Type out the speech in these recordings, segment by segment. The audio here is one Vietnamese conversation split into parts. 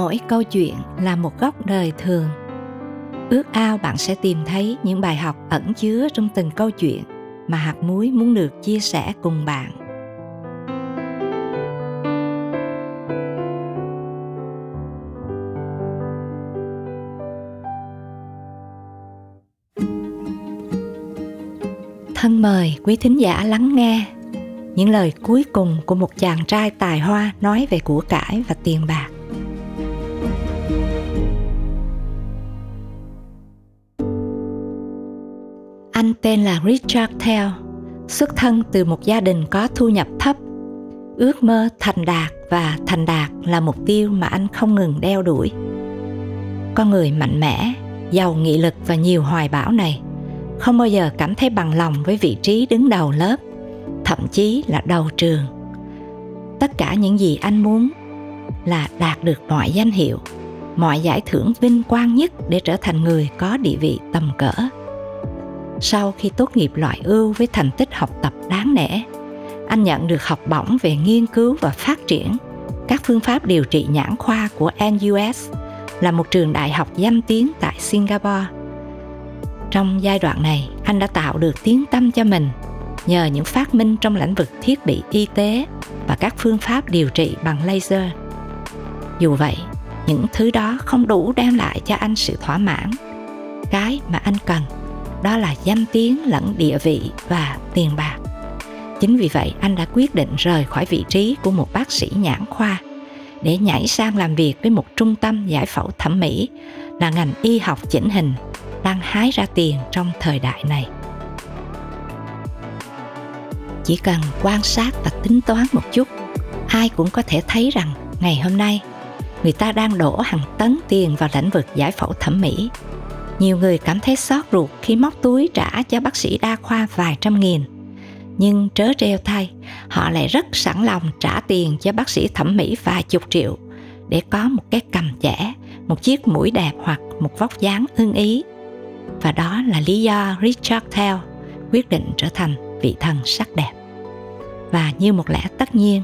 mỗi câu chuyện là một góc đời thường. Ước ao bạn sẽ tìm thấy những bài học ẩn chứa trong từng câu chuyện mà hạt muối muốn được chia sẻ cùng bạn. Thân mời quý thính giả lắng nghe những lời cuối cùng của một chàng trai tài hoa nói về của cải và tiền bạc. Anh tên là Richard Tell, xuất thân từ một gia đình có thu nhập thấp. Ước mơ thành đạt và thành đạt là mục tiêu mà anh không ngừng đeo đuổi. Con người mạnh mẽ, giàu nghị lực và nhiều hoài bão này không bao giờ cảm thấy bằng lòng với vị trí đứng đầu lớp, thậm chí là đầu trường. Tất cả những gì anh muốn là đạt được mọi danh hiệu, mọi giải thưởng vinh quang nhất để trở thành người có địa vị tầm cỡ sau khi tốt nghiệp loại ưu với thành tích học tập đáng nể anh nhận được học bổng về nghiên cứu và phát triển các phương pháp điều trị nhãn khoa của NUS là một trường đại học danh tiếng tại Singapore. Trong giai đoạn này, anh đã tạo được tiếng tâm cho mình nhờ những phát minh trong lĩnh vực thiết bị y tế và các phương pháp điều trị bằng laser. Dù vậy, những thứ đó không đủ đem lại cho anh sự thỏa mãn. Cái mà anh cần đó là danh tiếng, lẫn địa vị và tiền bạc. Chính vì vậy, anh đã quyết định rời khỏi vị trí của một bác sĩ nhãn khoa để nhảy sang làm việc với một trung tâm giải phẫu thẩm mỹ là ngành y học chỉnh hình đang hái ra tiền trong thời đại này. Chỉ cần quan sát và tính toán một chút, ai cũng có thể thấy rằng ngày hôm nay người ta đang đổ hàng tấn tiền vào lĩnh vực giải phẫu thẩm mỹ nhiều người cảm thấy xót ruột khi móc túi trả cho bác sĩ đa khoa vài trăm nghìn. Nhưng trớ treo thay, họ lại rất sẵn lòng trả tiền cho bác sĩ thẩm mỹ vài chục triệu để có một cái cầm chẻ, một chiếc mũi đẹp hoặc một vóc dáng ưng ý. Và đó là lý do Richard Tell quyết định trở thành vị thần sắc đẹp. Và như một lẽ tất nhiên,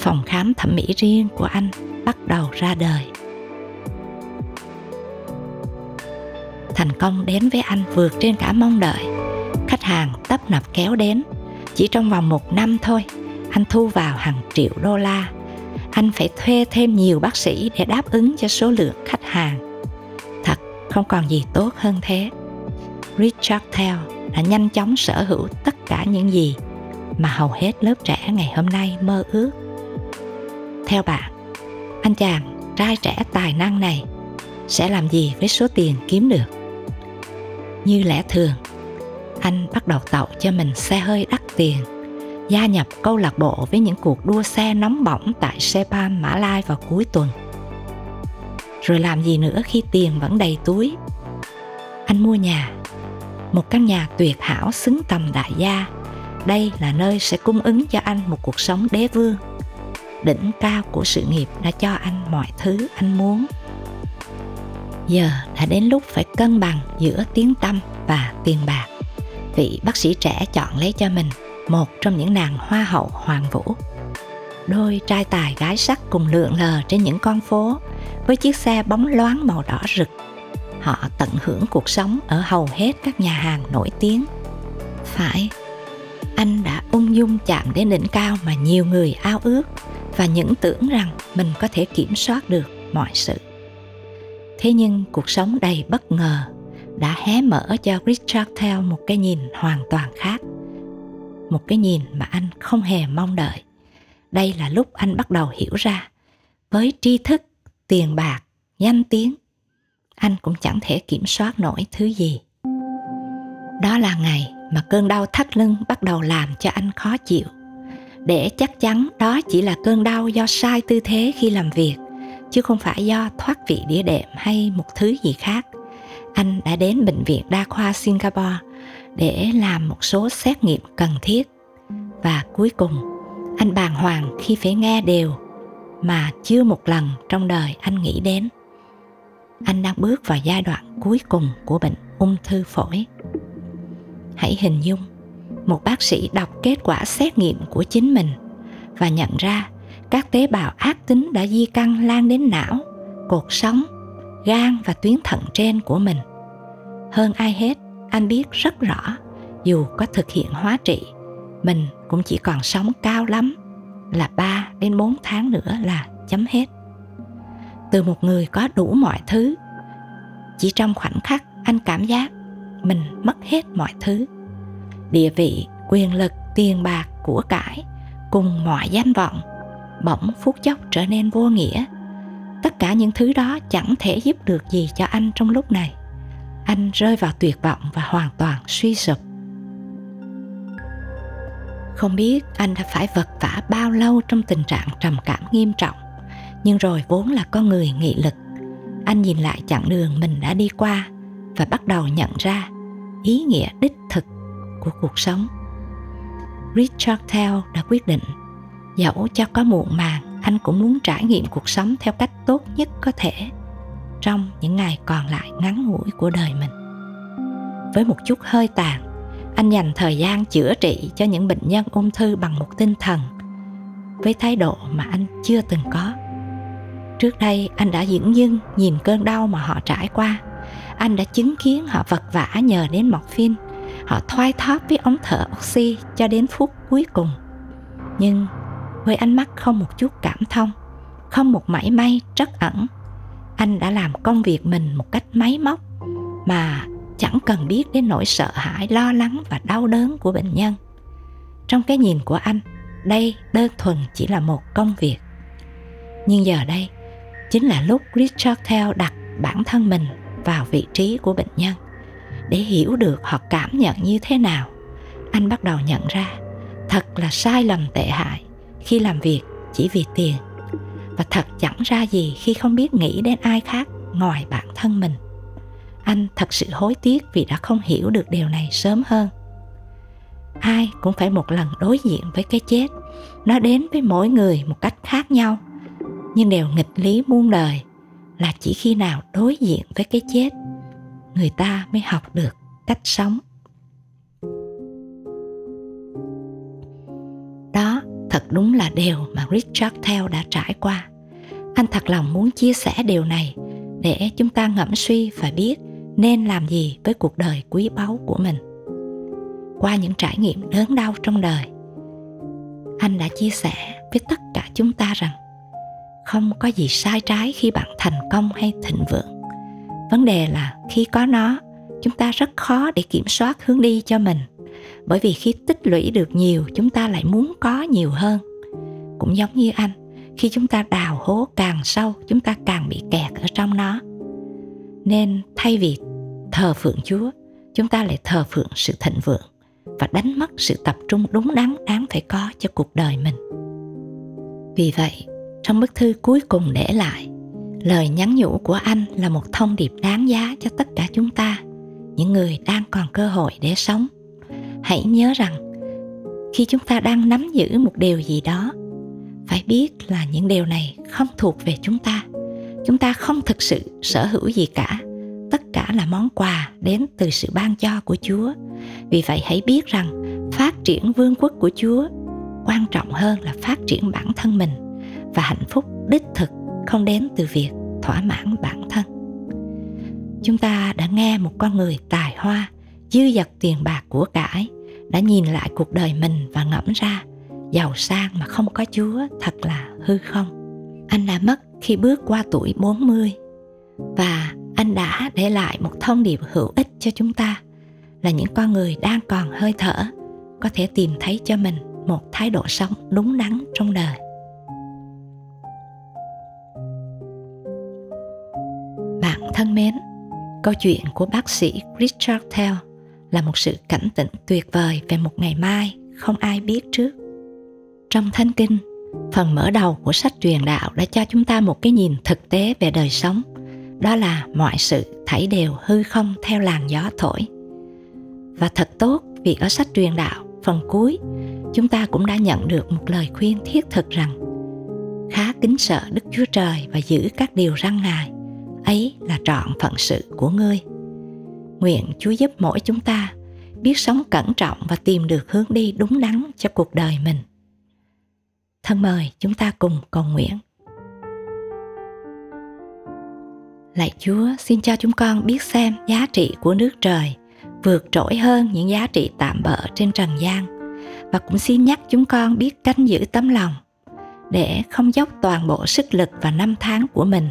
phòng khám thẩm mỹ riêng của anh bắt đầu ra đời. Thành công đến với anh vượt trên cả mong đợi. Khách hàng tấp nập kéo đến. Chỉ trong vòng một năm thôi, anh thu vào hàng triệu đô la. Anh phải thuê thêm nhiều bác sĩ để đáp ứng cho số lượng khách hàng. Thật không còn gì tốt hơn thế. Richard tell đã nhanh chóng sở hữu tất cả những gì mà hầu hết lớp trẻ ngày hôm nay mơ ước. Theo bạn, anh chàng trai trẻ tài năng này sẽ làm gì với số tiền kiếm được? Như lẽ thường anh bắt đầu tạo cho mình xe hơi đắt tiền gia nhập câu lạc bộ với những cuộc đua xe nóng bỏng tại Sepan, Mã Lai vào cuối tuần. Rồi làm gì nữa khi tiền vẫn đầy túi? Anh mua nhà, một căn nhà tuyệt hảo xứng tầm đại gia. Đây là nơi sẽ cung ứng cho anh một cuộc sống đế vương. Đỉnh cao của sự nghiệp đã cho anh mọi thứ anh muốn giờ đã đến lúc phải cân bằng giữa tiếng tâm và tiền bạc. Vị bác sĩ trẻ chọn lấy cho mình một trong những nàng hoa hậu hoàng vũ. Đôi trai tài gái sắc cùng lượn lờ trên những con phố với chiếc xe bóng loáng màu đỏ rực. Họ tận hưởng cuộc sống ở hầu hết các nhà hàng nổi tiếng. Phải, anh đã ung dung chạm đến đỉnh cao mà nhiều người ao ước và những tưởng rằng mình có thể kiểm soát được mọi sự thế nhưng cuộc sống đầy bất ngờ đã hé mở cho richard theo một cái nhìn hoàn toàn khác. Một cái nhìn mà anh không hề mong đợi. Đây là lúc anh bắt đầu hiểu ra, với tri thức, tiền bạc, danh tiếng, anh cũng chẳng thể kiểm soát nổi thứ gì. Đó là ngày mà cơn đau thắt lưng bắt đầu làm cho anh khó chịu. Để chắc chắn đó chỉ là cơn đau do sai tư thế khi làm việc chứ không phải do thoát vị đĩa đệm hay một thứ gì khác. Anh đã đến bệnh viện đa khoa singapore để làm một số xét nghiệm cần thiết. Và cuối cùng, anh bàng hoàng khi phải nghe đều mà chưa một lần trong đời anh nghĩ đến. Anh đang bước vào giai đoạn cuối cùng của bệnh ung thư phổi. Hãy hình dung, một bác sĩ đọc kết quả xét nghiệm của chính mình và nhận ra các tế bào ác tính đã di căn lan đến não cột sống, gan và tuyến thận trên của mình. Hơn ai hết, anh biết rất rõ dù có thực hiện hóa trị, mình cũng chỉ còn sống cao lắm là 3 đến 4 tháng nữa là chấm hết. Từ một người có đủ mọi thứ, chỉ trong khoảnh khắc anh cảm giác mình mất hết mọi thứ. Địa vị, quyền lực, tiền bạc, của cải cùng mọi danh vọng bỗng phút chốc trở nên vô nghĩa. Tất cả những thứ đó chẳng thể giúp được gì cho anh trong lúc này. Anh rơi vào tuyệt vọng và hoàn toàn suy sụp. Không biết anh đã phải vật vả bao lâu trong tình trạng trầm cảm nghiêm trọng, nhưng rồi vốn là con người nghị lực. Anh nhìn lại chặng đường mình đã đi qua và bắt đầu nhận ra ý nghĩa đích thực của cuộc sống. Richard tell đã quyết định dẫu cho có muộn màng, anh cũng muốn trải nghiệm cuộc sống theo cách tốt nhất có thể trong những ngày còn lại ngắn ngủi của đời mình. Với một chút hơi tàn, anh dành thời gian chữa trị cho những bệnh nhân ung thư bằng một tinh thần với thái độ mà anh chưa từng có. Trước đây, anh đã dửng dưng nhìn cơn đau mà họ trải qua. Anh đã chứng kiến họ vật vã nhờ đến morphine họ thoai thóp với ống thở oxy cho đến phút cuối cùng. Nhưng với ánh mắt không một chút cảm thông, không một mảy may trắc ẩn. Anh đã làm công việc mình một cách máy móc, mà chẳng cần biết đến nỗi sợ hãi, lo lắng và đau đớn của bệnh nhân. Trong cái nhìn của anh, đây đơn thuần chỉ là một công việc. Nhưng giờ đây, chính là lúc richard theo đặt bản thân mình vào vị trí của bệnh nhân. Để hiểu được họ cảm nhận như thế nào, anh bắt đầu nhận ra thật là sai lầm tệ hại khi làm việc, chỉ vì tiền. Và thật chẳng ra gì khi không biết nghĩ đến ai khác ngoài bản thân mình. Anh thật sự hối tiếc vì đã không hiểu được điều này sớm hơn. Ai cũng phải một lần đối diện với cái chết. Nó đến với mỗi người một cách khác nhau. Nhưng đều nghịch lý muôn đời là chỉ khi nào đối diện với cái chết, người ta mới học được cách sống. Đúng là điều mà richard theo đã trải qua. Anh thật lòng muốn chia sẻ điều này để chúng ta ngẫm suy và biết nên làm gì với cuộc đời quý báu của mình. Qua những trải nghiệm đớn đau trong đời, anh đã chia sẻ với tất cả chúng ta rằng không có gì sai trái khi bạn thành công hay thịnh vượng. Vấn đề là khi có nó, chúng ta rất khó để kiểm soát hướng đi cho mình bởi vì khi tích lũy được nhiều, chúng ta lại muốn có nhiều hơn. Cũng giống như anh, khi chúng ta đào hố càng sâu, chúng ta càng bị kẹt ở trong nó. Nên thay vì thờ phượng chúa, chúng ta lại thờ phượng sự thịnh vượng và đánh mất sự tập trung đúng đắn đáng phải có cho cuộc đời mình. Vì vậy, trong bức thư cuối cùng để lại, lời nhắn nhủ của anh là một thông điệp đáng giá cho tất cả chúng ta, những người đang còn cơ hội để sống hãy nhớ rằng, khi chúng ta đang nắm giữ một điều gì đó, phải biết là những điều này không thuộc về chúng ta. Chúng ta không thực sự sở hữu gì cả. Tất cả là món quà đến từ sự ban cho của chúa. Vì vậy hãy biết rằng, phát triển vương quốc của chúa quan trọng hơn là phát triển bản thân mình và hạnh phúc đích thực không đến từ việc thỏa mãn bản thân. Chúng ta đã nghe một con người tài hoa, dư dật tiền bạc của cải đã nhìn lại cuộc đời mình và ngẫm ra giàu sang mà không có Chúa thật là hư không. Anh đã mất khi bước qua tuổi 40 và anh đã để lại một thông điệp hữu ích cho chúng ta là những con người đang còn hơi thở có thể tìm thấy cho mình một thái độ sống đúng đắn trong đời. Bạn thân mến, câu chuyện của bác sĩ Richard Tell là một sự cảnh tỉnh tuyệt vời về một ngày mai không ai biết trước. Trong Thánh Kinh, phần mở đầu của sách truyền đạo đã cho chúng ta một cái nhìn thực tế về đời sống. Đó là mọi sự thảy đều hư không theo làn gió thổi. Và thật tốt vì ở sách truyền đạo phần cuối chúng ta cũng đã nhận được một lời khuyên thiết thực rằng khá kính sợ Đức Chúa Trời và giữ các điều răn Ngài. Ấy là trọn phận sự của ngươi nguyện Chúa giúp mỗi chúng ta biết sống cẩn trọng và tìm được hướng đi đúng đắn cho cuộc đời mình. Thân mời chúng ta cùng cầu nguyện. Lạy Chúa, xin cho chúng con biết xem giá trị của nước trời vượt trội hơn những giá trị tạm bợ trên trần gian và cũng xin nhắc chúng con biết canh giữ tấm lòng để không dốc toàn bộ sức lực và năm tháng của mình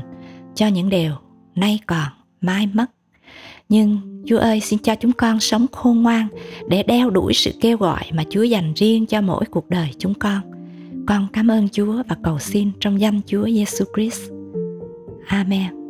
cho những điều nay còn mai mất nhưng Chúa ơi, xin cho chúng con sống khôn ngoan để đeo đuổi sự kêu gọi mà Chúa dành riêng cho mỗi cuộc đời chúng con. Con cảm ơn Chúa và cầu xin trong danh Chúa Giêsu Christ. Amen.